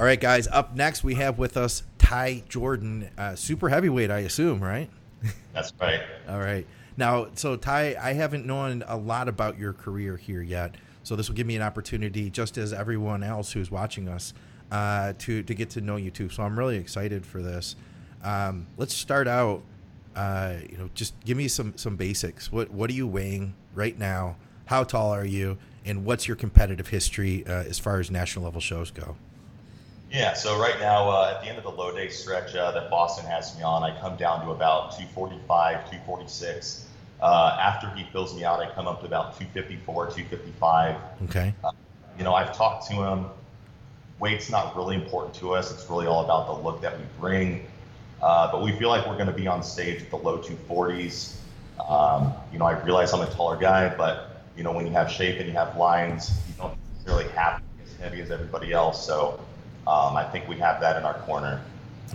All right, guys. Up next, we have with us Ty Jordan, uh, super heavyweight, I assume, right? That's right. All right. Now, so Ty, I haven't known a lot about your career here yet, so this will give me an opportunity, just as everyone else who's watching us, uh, to to get to know you too. So I'm really excited for this. Um, let's start out. Uh, you know, just give me some some basics. What what are you weighing right now? How tall are you? And what's your competitive history uh, as far as national level shows go? Yeah, so right now, uh, at the end of the low day stretch uh, that Boston has me on, I come down to about 245, 246. Uh, after he fills me out, I come up to about 254, 255. Okay. Uh, you know, I've talked to him. Weight's not really important to us. It's really all about the look that we bring. Uh, but we feel like we're going to be on stage at the low 240s. Um, you know, I realize I'm a taller guy, but, you know, when you have shape and you have lines, you don't necessarily have to be as heavy as everybody else. So, um, I think we have that in our corner.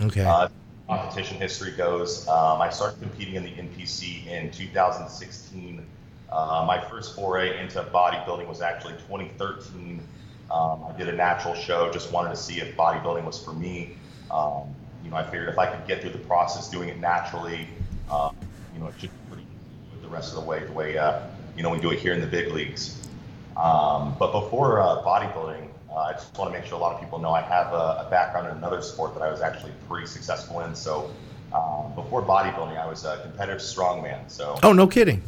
Okay. Uh, competition history goes, um, I started competing in the NPC in 2016. Uh, my first foray into bodybuilding was actually 2013. Um, I did a natural show, just wanted to see if bodybuilding was for me. Um, you know, I figured if I could get through the process doing it naturally, uh, you know, it should be pretty easy the rest of the way, the way, uh, you know, we do it here in the big leagues. Um, but before uh, bodybuilding, uh, I just want to make sure a lot of people know I have a, a, background in another sport that I was actually pretty successful in. So um, before bodybuilding, I was a competitive strongman. So oh, no kidding.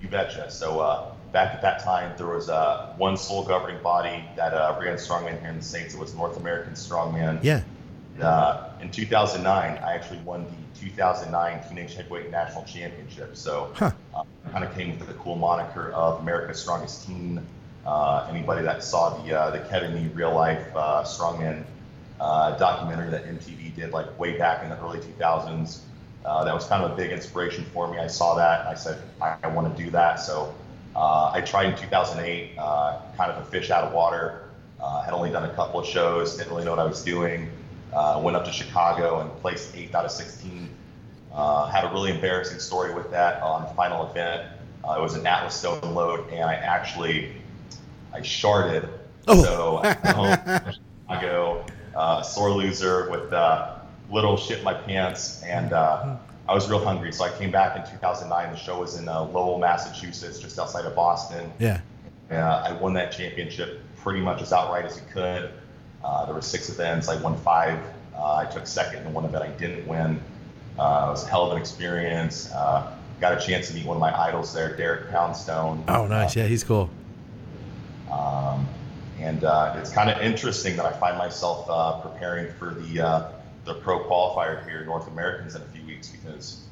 You betcha. So uh, back at that time, there was uh, one sole governing body that uh, ran strongman here in the states. It was North American Strongman. Yeah. Uh, in 2009, I actually won the 2009 Teenage Heavyweight National Championship. So huh. uh, kind of came with the cool moniker of America's Strongest Teen. Uh, anybody that saw the uh, the Kevin Nee real life uh, strongman uh, documentary that MTV did like way back in the early 2000s, uh, that was kind of a big inspiration for me. I saw that I said I, I want to do that. So uh, I tried in 2008, kind of a fish out of water. had only done a couple of shows, didn't really know what I was doing. went up to Chicago and placed eighth out of 16. had a really embarrassing story with that on final event. it was an Atlas stone load, and I actually I sharded. Oh. So I go uh, sore loser with uh, little shit in my pants, and uh, I was real hungry. So I came back in 2009. The show was in uh, Lowell, Massachusetts, just outside of Boston. Yeah. Uh, I won that championship pretty much as outright as you could. Uh, there were six events. I won five. I took second in one event I didn't win. it was a hell of an experience. got a chance to meet one of my idols there, Derek Poundstone. Oh, nice. yeah, he's cool. Um, and uh, it's kind of interesting that I find myself uh, preparing for the uh, the pro qualifier here, North Americans, in a few weeks because,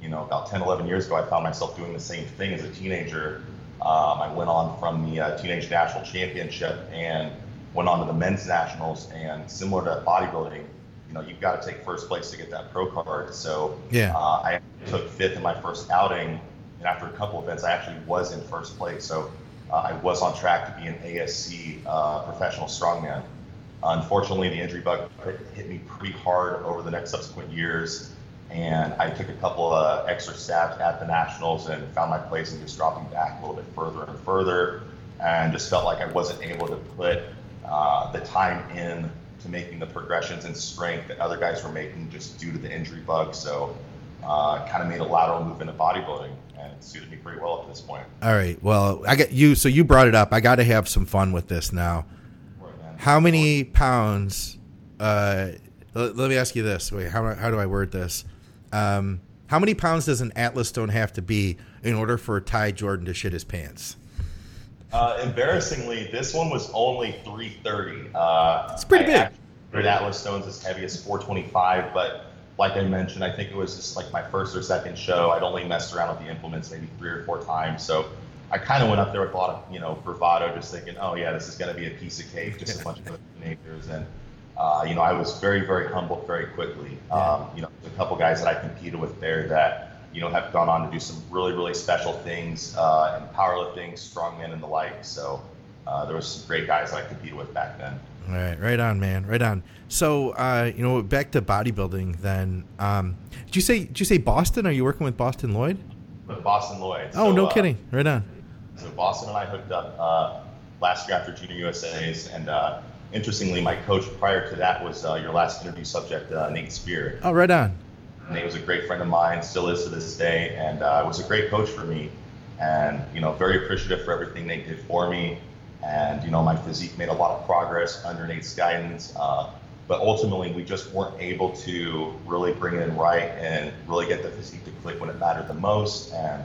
you know, about 10, 11 years ago, I found myself doing the same thing as a teenager. Um, I went on from the uh, Teenage National Championship and went on to the Men's Nationals. And similar to bodybuilding, you know, you've got to take first place to get that pro card. So yeah. Uh, I took fifth in my first outing. And after a couple events, I actually was in first place. So I was on track to be an ASC uh, professional strongman. Unfortunately, the injury bug hit me pretty hard over the next subsequent years, and I took a couple of extra stabs at the nationals and found my place and just dropping back a little bit further and further, and just felt like I wasn't able to put uh, the time in to making the progressions and strength that other guys were making just due to the injury bug. So, uh, kind of made a lateral move into bodybuilding and it suited me pretty well at this point. All right. Well, I get you. So you brought it up. I got to have some fun with this now. Right, how many pounds? Uh, let, let, me ask you this. Wait, how how do I word this? Um, how many pounds does an Atlas stone have to be in order for Ty Jordan to shit his pants? Uh, embarrassingly, this one was only 330. Uh, it's pretty I big. Atlas stones as heavy as 425, but like I mentioned, I think it was just like my first or second show. I'd only messed around with the implements maybe three or four times. So I kind of went up there with a lot of, you know, bravado, just thinking, oh, yeah, this is going to be a piece of cake, just a bunch of teenagers. And, uh, you know, I was very, very humbled very quickly. Um, you know, a couple guys that I competed with there that, you know, have gone on to do some really, really special things uh, in powerlifting, strongmen, and the like. So uh, there was some great guys that I competed with back then. All right, right on, man, right on. So, uh, you know, back to bodybuilding. Then, um, did you say did you say Boston? Are you working with Boston Loyd? With Boston Loyd. Oh, so, no uh, kidding. Right on. So Boston and I hooked up uh, last year after Junior USA's, and uh, interestingly, my coach prior to that was uh, your last interview subject, uh, Nate Spear. Oh, right on. Nate was a great friend of mine, still is to this day, and uh, was a great coach for me. And you know, very appreciative for everything Nate did for me. And you know, my physique made a lot of progress under Nate's guidance. Uh, but ultimately, we just weren't able to really bring it in right and really get the physique to click when it mattered the most. And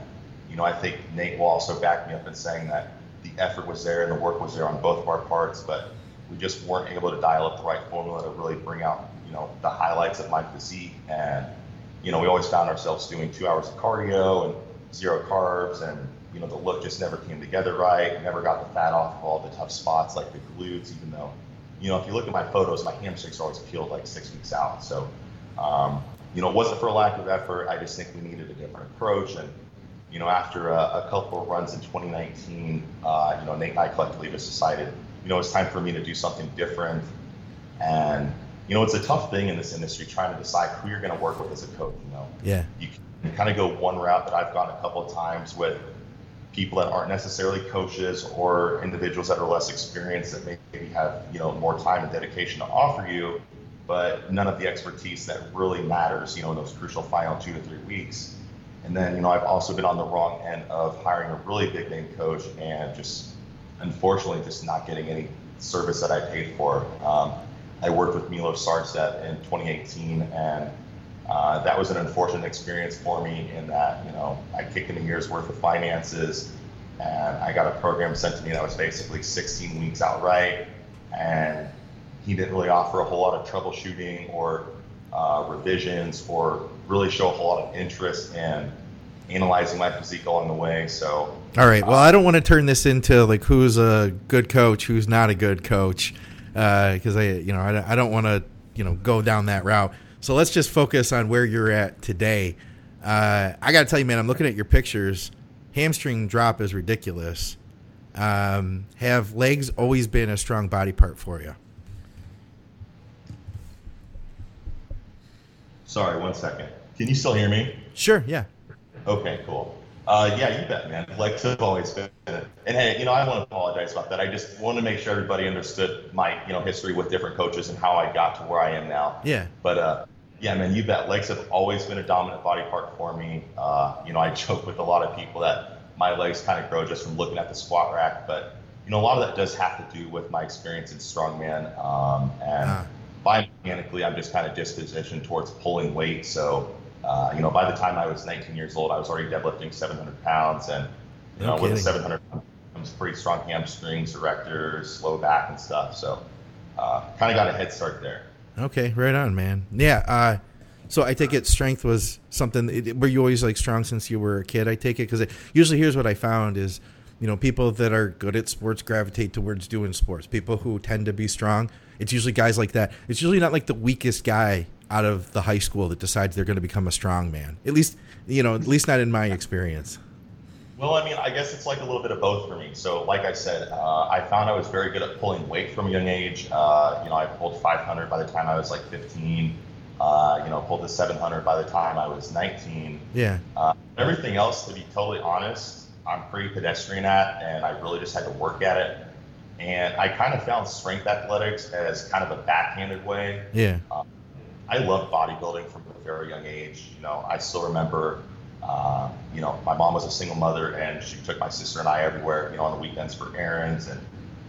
you know, I think Nate will also back me up in saying that the effort was there and the work was there on both of our parts, but we just weren't able to dial up the right formula to really bring out, you know, the highlights of my physique. And, you know, we always found ourselves doing two hours of cardio and zero carbs and, you know, the look just never came together right. Never got the fat off of all the tough spots like the glutes, even though, you know, if you look at my photos, my hamstrings are always peeled like six weeks out. So, um, you know, it wasn't for lack of effort. I just think we needed a different approach. And, you know, after a, a couple of runs in 2019, uh, you know, Nate and I collectively just decided you know, it's time for me to do something different. And, you know, it's a tough thing in this industry trying to decide who you're going to work with as a coach, you know. Yeah. You can kind of go one route that I've gone a couple of times with people that aren't necessarily coaches or individuals that are less experienced that maybe have, you know, more time and dedication to offer you, but none of the expertise that really matters, you know, in those crucial final two to three weeks. And then, you know, I've also been on the wrong end of hiring a really big name coach and just unfortunately just not getting any service that I paid for. Um, I worked with milo Sarcev in 2018, and uh, that was an unfortunate experience for me in that, you know, I kicked in a year's worth of finances, and I got a program sent to me that was basically 16 weeks outright, and he didn't really offer a whole lot of troubleshooting or uh, revisions or really show a whole lot of interest in analyzing my physique along the way. So, all right. Well, uh, I don't want to turn this into like who's a good coach, who's not a good coach, because uh, I, you know, I, I don't want to, you know, go down that route. So let's just focus on where you're at today. Uh, I got to tell you, man, I'm looking at your pictures. Hamstring drop is ridiculous. Um, have legs always been a strong body part for you? Sorry, one second. Can you still hear me? Sure. Yeah. Okay, cool. Uh, yeah, you bet, man. Legs have always been, and hey, you know, I want to apologize about that. I just wanted to make sure everybody understood my, you know, history with different coaches and how I got to where I am now. Yeah. But uh, yeah, man, you bet. Legs have always been a dominant body part for me. Uh, you know, I joke with a lot of people that my legs kind of grow just from looking at the squat rack, but you know, a lot of that does have to do with my experience in strongman. Um, and uh. biomechanically, I'm just kind of dispositioned towards pulling weight, so uh, you know, by the time I was 19 years old, I was already deadlifting 700 pounds, and you no know, kidding. with 700 comes pretty strong hamstrings, erectors, low back, and stuff. So, uh, kind of got a head start there. Okay, right on, man. Yeah. Uh, so I take it strength was something. Were you always like strong since you were a kid? I take it because usually here's what I found is, you know, people that are good at sports gravitate towards doing sports. People who tend to be strong, it's usually guys like that. It's usually not like the weakest guy out of the high school that decides they're going to become a strong man. At least, you know, at least not in my experience. Well, I mean, I guess it's like a little bit of both for me. So, like I said, uh, I found I was very good at pulling weight from a young age. Uh, you know, I pulled 500 by the time I was like 15. Uh, you know, pulled the 700 by the time I was 19. Yeah. Uh, everything else, to be totally honest, I'm pretty pedestrian at, and I really just had to work at it. And I kind of found strength athletics as kind of a backhanded way. Yeah. Uh, I loved bodybuilding from a very young age. You know, I still remember, uh, you know, my mom was a single mother and she took my sister and I everywhere, you know, on the weekends for errands. And,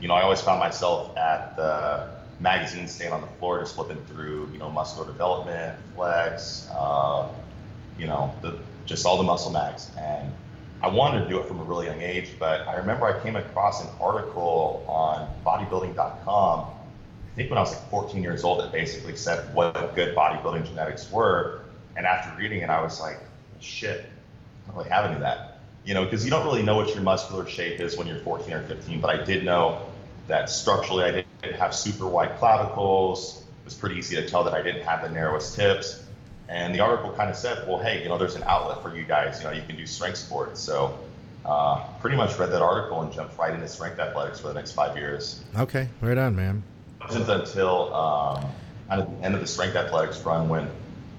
you know, I always found myself at the magazine stand on the floor just flipping through, you know, muscular development, flex, uh, you know, the, just all the muscle mags. And I wanted to do it from a really young age, but I remember I came across an article on bodybuilding.com I think when I was like 14 years old, it basically said what good bodybuilding genetics were. And after reading it, I was like, shit, I don't really have any of that. You know, because you don't really know what your muscular shape is when you're 14 or 15. But I did know that structurally, I didn't have super wide clavicles. It was pretty easy to tell that I didn't have the narrowest hips. And the article kind of said, well, hey, you know, there's an outlet for you guys. You know, you can do strength sports. So uh, pretty much read that article and jumped right into strength athletics for the next five years. Okay, right on, man It wasn't until um, kind of the end of the strength athletics run when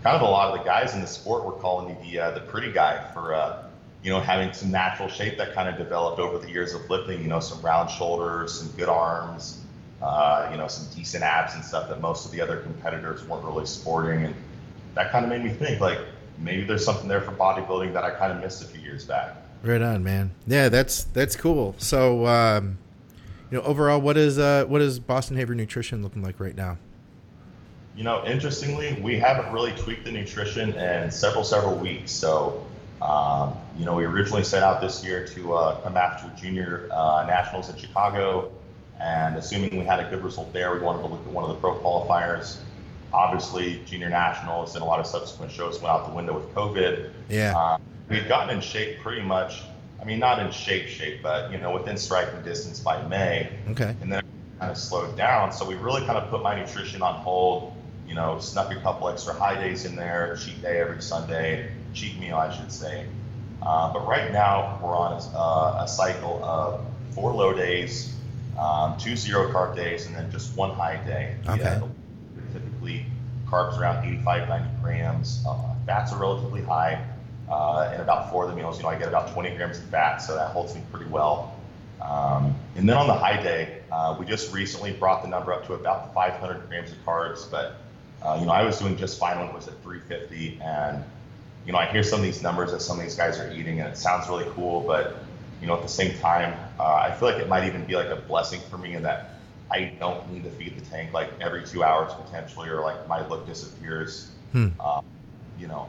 kind of a lot of the guys in the sport were calling me the uh, the pretty guy for uh, you know having some natural shape that kind of developed over the years of lifting. You know, some round shoulders, some good arms, uh, you know, some decent abs and stuff that most of the other competitors weren't really sporting. And that kind of made me think like maybe there's something there for bodybuilding that I kind of missed a few years back. Right on, man. Yeah, that's that's cool. So, um, you know, overall, what is uh, what is Boston Haver Nutrition looking like right now? You know, interestingly, we haven't really tweaked the nutrition in several several weeks. So, um, you know, we originally set out this year to uh, come after junior uh, nationals in Chicago, and assuming we had a good result there, we wanted to look at one of the pro qualifiers. Obviously, junior nationals and a lot of subsequent shows went out the window with COVID. Yeah. Uh, we'd gotten in shape pretty much. I mean, not in shape, shape, but you know, within striking distance by May. Okay. And then kind of slowed down. So we really kind of put my nutrition on hold. You know, snuck a couple extra high days in there, cheat day every Sunday, cheat meal, I should say. Uh, but right now we're on a, uh, a cycle of four low days, um, two zero carb days, and then just one high day. Okay. Yeah, typically carbs around 85, 90 grams. Uh, fats are relatively high. Uh, in about four of the meals, you know, I get about 20 grams of fat, so that holds me pretty well. Um, and then on the high day, uh, we just recently brought the number up to about 500 grams of carbs, but uh, you know, I was doing just fine when it was at 350, and you know, I hear some of these numbers that some of these guys are eating, and it sounds really cool, but you know, at the same time, uh, I feel like it might even be like a blessing for me in that I don't need to feed the tank like every two hours potentially, or like my look disappears. Hmm. Um, you know,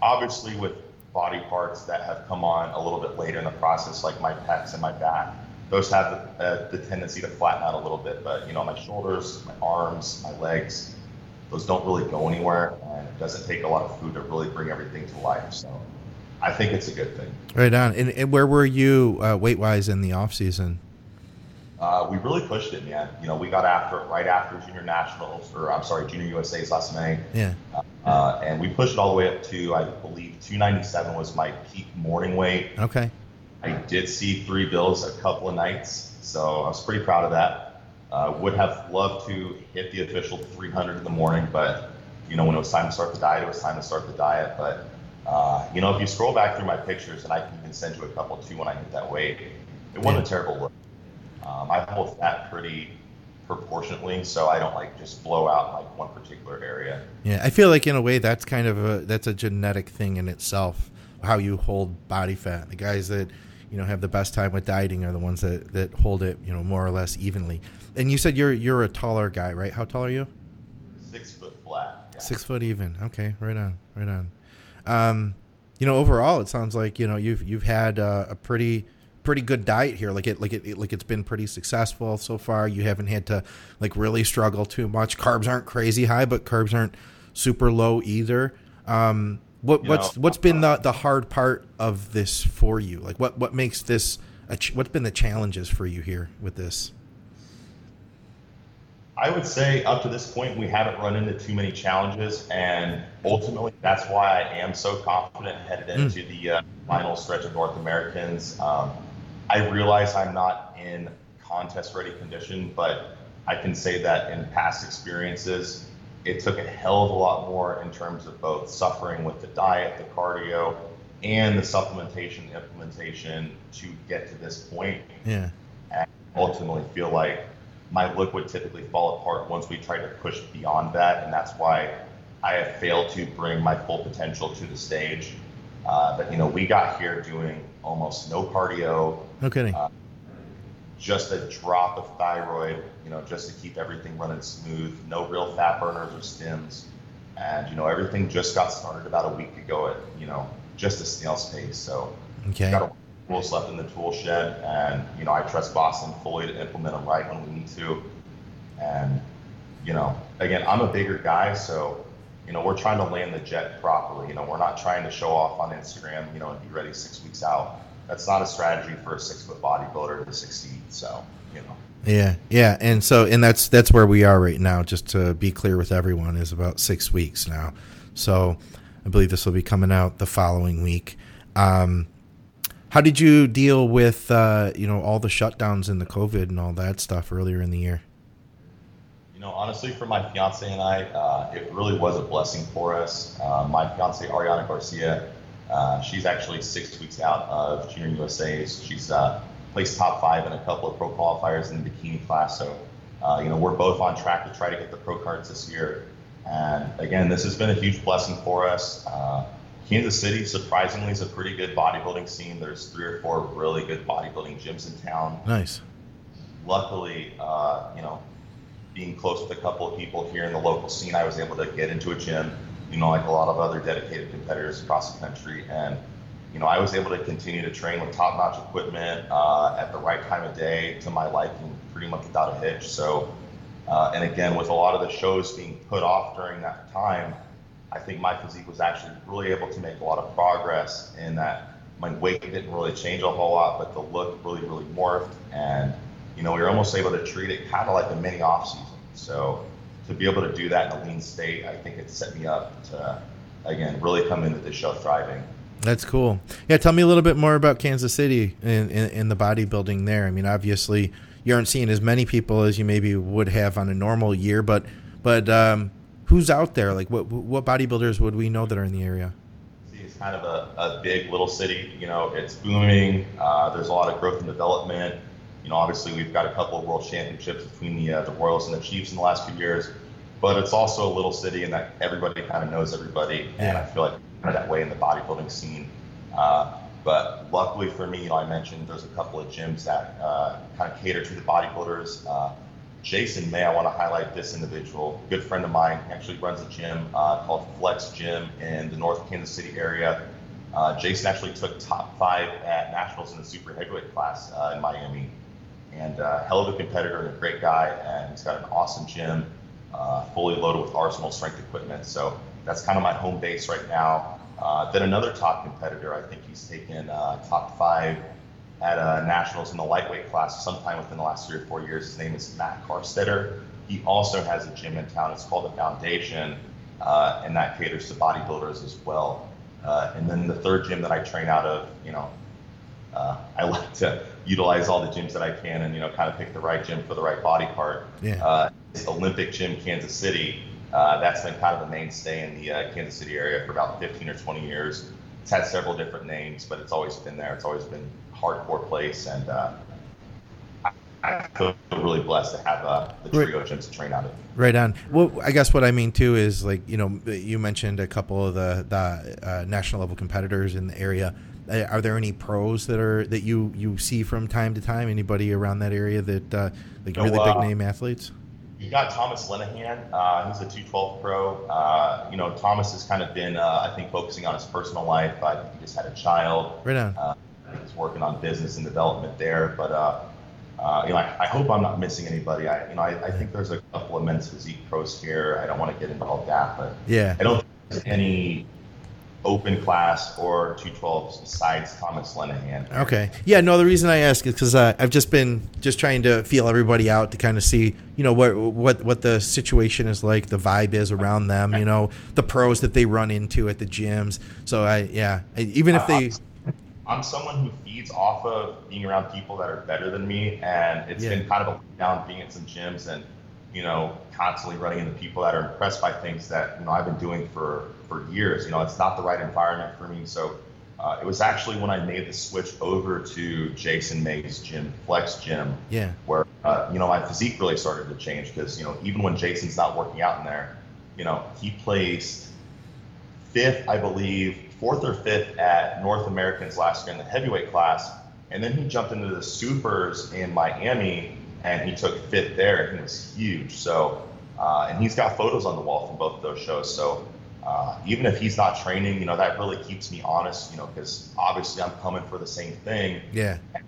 obviously with body parts that have come on a little bit later in the process, like my pecs and my back. Those have the, uh, the tendency to flatten out a little bit, but you know, my shoulders, my arms, my legs, those don't really go anywhere, and it doesn't take a lot of food to really bring everything to life. So, I think it's a good thing. Right on. And, and where were you uh, weight wise in the off season? Uh, we really pushed it, man. You know, we got after it right after Junior Nationals, or I'm sorry, Junior USA's last May. Yeah. Uh, and we pushed it all the way up to, I believe, 297 was my peak morning weight. Okay. I did see three bills a couple of nights, so I was pretty proud of that. Uh, would have loved to hit the official 300 in the morning, but you know, when it was time to start the diet, it was time to start the diet. But uh, you know, if you scroll back through my pictures, and I can even send you a couple too when I hit that weight, it wasn't a terrible look. Um, I hold fat pretty proportionately, so I don't like just blow out like one particular area. Yeah, I feel like in a way that's kind of a that's a genetic thing in itself. How you hold body fat. The guys that you know have the best time with dieting are the ones that that hold it you know more or less evenly. And you said you're you're a taller guy, right? How tall are you? Six foot flat. Yeah. Six foot even. Okay, right on, right on. Um, you know, overall, it sounds like you know you've you've had uh, a pretty pretty good diet here. Like it, like it, like it's been pretty successful so far. You haven't had to like really struggle too much. Carbs aren't crazy high, but carbs aren't super low either. Um, what you what's know, what's been the the hard part of this for you? Like what what makes this a ch- what's been the challenges for you here with this? I would say up to this point, we haven't run into too many challenges, and ultimately, that's why I am so confident headed hmm. into mm. the uh, final stretch of North Americans. Um, I realize I'm not in contest ready condition, but I can say that in past experiences, it took a hell of a lot more in terms of both suffering with the diet, the cardio, and the supplementation implementation to get to this point. Yeah. And ultimately feel like my look would typically fall apart once we try to push beyond that. And that's why I have failed to bring my full potential to the stage. Uh, but, you know, we got here doing almost no cardio. No kidding. Uh, just a drop of thyroid, you know, just to keep everything running smooth. No real fat burners or stims. And, you know, everything just got started about a week ago at, you know, just a snail's pace. So, okay. got a tools left in the tool shed. And, you know, I trust Boston fully to implement them right when we need to. And, you know, again, I'm a bigger guy, so you know, we're trying to land the jet properly. You know, we're not trying to show off on Instagram, you know, and be ready six weeks out. That's not a strategy for a six foot bodybuilder to succeed. So, you know. Yeah, yeah, and so and that's that's where we are right now. Just to be clear with everyone, is about six weeks now. So, I believe this will be coming out the following week. Um, how did you deal with uh, you know all the shutdowns and the COVID and all that stuff earlier in the year? You know, honestly, for my fiance and I, uh, it really was a blessing for us. Uh, my fiance, Ariana Garcia, uh, she's actually six weeks out of Junior USA's. She's uh, placed top five in a couple of pro qualifiers in the bikini class. So Uh, you know, we're both on track to try to get the pro cards this year. And again, this has been a huge blessing for us. Uh, Kansas City, surprisingly, is a pretty good bodybuilding scene. There's three or four really good bodybuilding gyms in town. Nice. Luckily, uh, you know, being close with a couple of people here in the local scene, I was able to get into a gym, you know, like a lot of other dedicated competitors across the country. And, you know, I was able to continue to train with top notch equipment uh, at the right time of day to my liking pretty much without a hitch. So, uh, and again, with a lot of the shows being put off during that time, I think my physique was actually really able to make a lot of progress in that my weight didn't really change a whole lot, but the look really, really morphed. And, you know, we were almost able to treat it kind of like a mini off season. So to be able to do that in a lean state, I think it set me up to, again, really come into this show thriving. That's cool. Yeah, tell me a little bit more about Kansas City and in, in, in, the bodybuilding there. I mean, obviously, you aren't seeing as many people as you maybe would have on a normal year, but but um, who's out there? Like, what what bodybuilders would we know that are in the area? It's kind of a, a big little city. You know, it's booming. Uh, there's a lot of growth and development. You know, obviously we've got a couple of world championships between the uh, the Royals and the Chiefs in the last few years, but it's also a little city in that everybody kind of knows everybody, and I feel like kind of that way in the bodybuilding scene. Uh, but luckily for me, you know, I mentioned there's a couple of gyms that uh, kind of cater to the bodybuilders. Uh, Jason May, I want to highlight this individual, good friend of mine, actually runs a gym uh, called Flex Gym in the North Kansas City area. Uh, Jason actually took top five at nationals in the super heavyweight class uh, in Miami, and uh, hell of a competitor and a great guy. And he's got an awesome gym, uh, fully loaded with arsenal strength equipment. So that's kind of my home base right now. Uh, then another top competitor, I think he's taken top five at uh, nationals in the lightweight class sometime within the last three or four years. His name is Matt Carstetter. He also has a gym in town. It's called the Foundation, uh, and that caters to bodybuilders as well. Uh, and then the third gym that I train out of, you know, uh, I like to utilize all the gyms that I can and you know kind of pick the right gym for the right body part. Yeah. Uh, it's Olympic Gym Kansas City. Uh, that's been kind of a mainstay in the Kansas City area for about 15 or 20 years. It's had several different names, but it's always been there. It's always been hardcore place, and uh, I feel really blessed to have uh, the trio gyms to train out of. Right on. Well, I guess what I mean too is like you know you mentioned a couple of the the uh, national level competitors in the area. Uh, are there any pros that are that you you see from time to time? Anybody around that area that uh, like no, really big name athletes? You got Thomas Lenahan. Uh, he's a 212 pro. Uh, you know, Thomas has kind of been, uh, I think, focusing on his personal life. I think he just had a child. Right on. Uh, he's working on business and development there. But uh, uh, you know, I, I, hope I'm not missing anybody. I, you know, I, I, think there's a couple of men's physique pros here. I don't want to get into all that, but yeah, I don't think there's any open class or 212 besides Thomas Lenahan. Okay. Yeah, no, the reason I ask is because uh, I've just been just trying to feel everybody out to kind of see, you know, what what what the situation is like, the vibe is around them, you know, the pros that they run into at the gyms. So I, yeah, even if they. I'm someone who feeds off of being around people that are better than me, and it's yeah. been kind of a down being at some gyms and you know, constantly running into people that are impressed by things that you know I've been doing for for years. You know, it's not the right environment for me. So uh, it was actually when I made the switch over to Jason May's gym, Flex Gym, yeah, where uh, you know my physique really started to change because you know even when Jason's not working out in there, you know he placed fifth, I believe, fourth or fifth at North Americans last year in the heavyweight class, and then he jumped into the supers in Miami and he took fifth there, and he was huge. So, uh, and he's got photos on the wall from both of those shows. So, uh, even if he's not training, you know, that really keeps me honest, you know, because obviously I'm coming for the same thing. Yeah. And,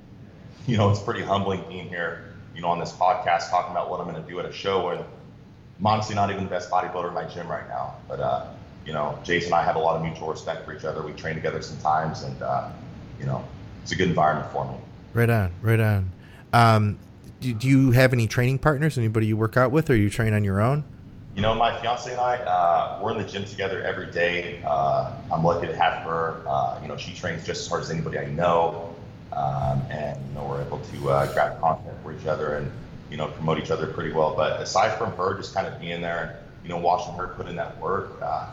you know, it's pretty humbling being here, you know, on this podcast talking about what I'm going to do at a show when I'm honestly not even the best bodybuilder in my gym right now. But, uh, you know, Jason and I have a lot of mutual respect for each other. We train together sometimes, and, uh, you know, it's a good environment for me. Right on, right on. Um, do, do you have any training partners? Anybody you work out with, or you train on your own? You know, my fiance and I, uh, we're in the gym together every day. Uh, I'm lucky to have her. Uh, you know, she trains just as hard as anybody I know, um, and you know, we're able to uh, grab content for each other and you know promote each other pretty well. But aside from her, just kind of being there and you know watching her put in that work, uh,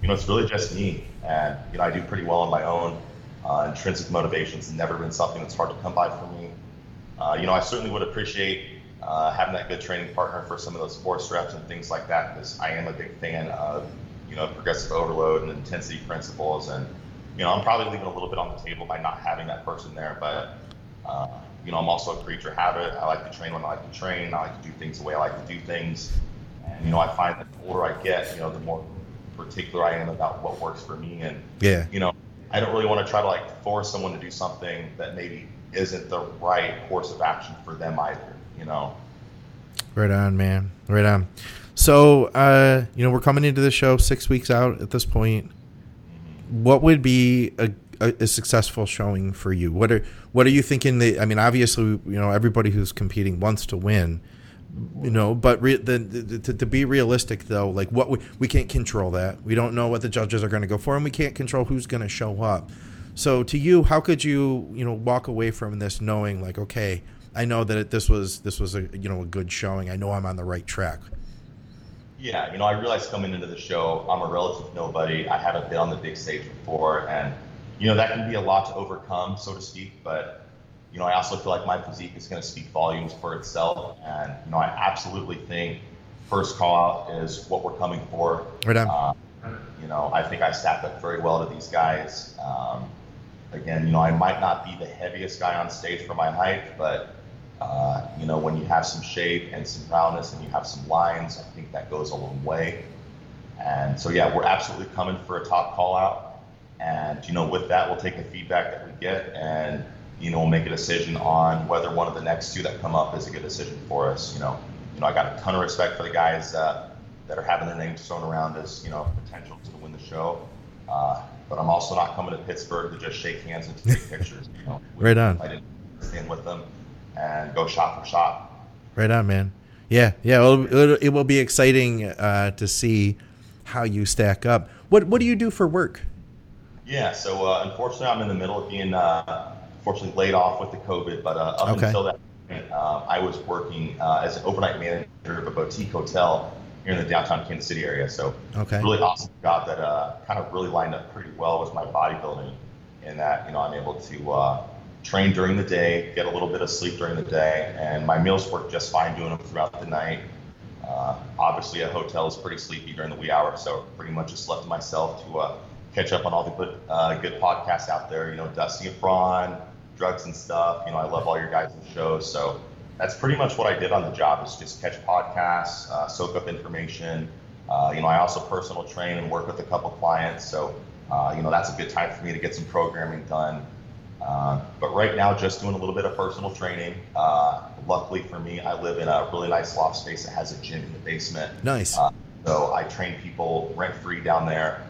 you know, it's really just me, and you know, I do pretty well on my own. Uh, intrinsic motivation has never been something that's hard to come by for me. You know, I certainly would appreciate uh, having that good training partner for some of those force reps and things like that, because I am a big fan of, you know, progressive overload and intensity principles. And, you know, I'm probably leaving a little bit on the table by not having that person there. But, uh, you know, I'm also a creature of habit. I like to train when I like to train. I like to do things the way I like to do things. And, you know, I find that the older I get, you know, the more particular I am about what works for me. And, yeah, you know, I don't really want to try to like force someone to do something that maybe isn't the right course of action for them either, you know? Right on, man. Right on. So, uh, you know, we're coming into the show six weeks out at this point. Mm-hmm. What would be a, a, a, successful showing for you? What are What are you thinking? That I mean, obviously, you know, everybody who's competing wants to win, you know but re- the, the, to, to, be realistic though like what we, we can't control that we don't know what the judges are going to go for and we can't control who's going to show up so to you how could you you know walk away from this knowing like okay i know that it, this was this was a you know a good showing i know i'm on the right track yeah you know i realized coming into the show i'm a relative nobody i haven't been on the big stage before and you know that can be a lot to overcome so to speak but you know, I also feel like my physique is going to speak volumes for itself. And, you know, I absolutely think first call out is what we're coming for. Right on. Uh, you know, I think I stacked up very well to these guys. Um, again, you know, I might not be the heaviest guy on stage for my height, but, uh, you know, when you have some shape and some roundness and you have some lines, I think that goes a long way. And so, yeah, we're absolutely coming for a top call out. And, you know, with that, we'll take the feedback that we get and, you know, we'll make a decision on whether one of the next two that come up is a good decision for us. You know, you know, I got a ton of respect for the guys uh, that are having their names thrown around as you know potential to win the show. Uh, but I'm also not coming to Pittsburgh to just shake hands and take pictures. You know, right on. I didn't stand with them and go shot for shot. Right on, man. Yeah, yeah. Well, it will be exciting uh, to see how you stack up. What What do you do for work? Yeah, so uh, unfortunately, I'm in the middle of being uh, fortunately laid off with the COVID, but uh, up okay. until that point, uh, I was working uh, as an overnight manager of a boutique hotel here in the downtown Kansas City area. So okay. really awesome job that uh, kind of really lined up pretty well with my bodybuilding in that, you know, I'm able to uh, train during the day, get a little bit of sleep during the day, and my meals work just fine doing them throughout the night. Uh, obviously, a hotel is pretty sleepy during the wee hours, so pretty much just left myself to uh, catch up on all the good, uh, good podcasts out there. You know, Dusty and drugs and stuff. You know, I love all your guys' shows. So that's pretty much what I did on the job is just catch podcasts, uh, soak up information. Uh, you know, I also personal train and work with a couple clients. So, uh, you know, that's a good time for me to get some programming done. Uh, but right now, just doing a little bit of personal training. Uh, luckily for me, I live in a really nice loft space that has a gym in the basement. Nice. Uh, so I train people rent free down there.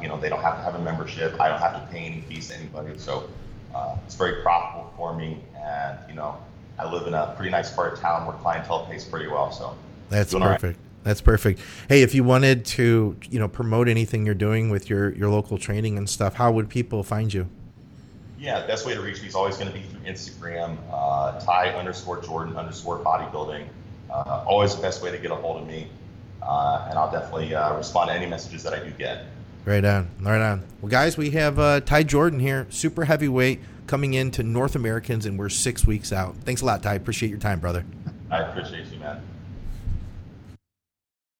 you know, they don't have to have a membership. I don't have to pay any fees to anybody. So uh, it's very profitable for me, and you know, I live in a pretty nice part of town where clientele pays pretty well. So that's perfect. Right. That's perfect. Hey, if you wanted to, you know, promote anything you're doing with your your local training and stuff, how would people find you? Yeah, the best way to reach me is always going to be through Instagram, uh, Ty underscore Jordan underscore bodybuilding. Uh, always the best way to get a hold of me, uh, and I'll definitely uh, respond to any messages that I do get. Right on, right on. Well, guys, we have uh, Ty Jordan here, super heavyweight, coming into North Americans, and we're six weeks out. Thanks a lot, Ty. Appreciate your time, brother. I appreciate you.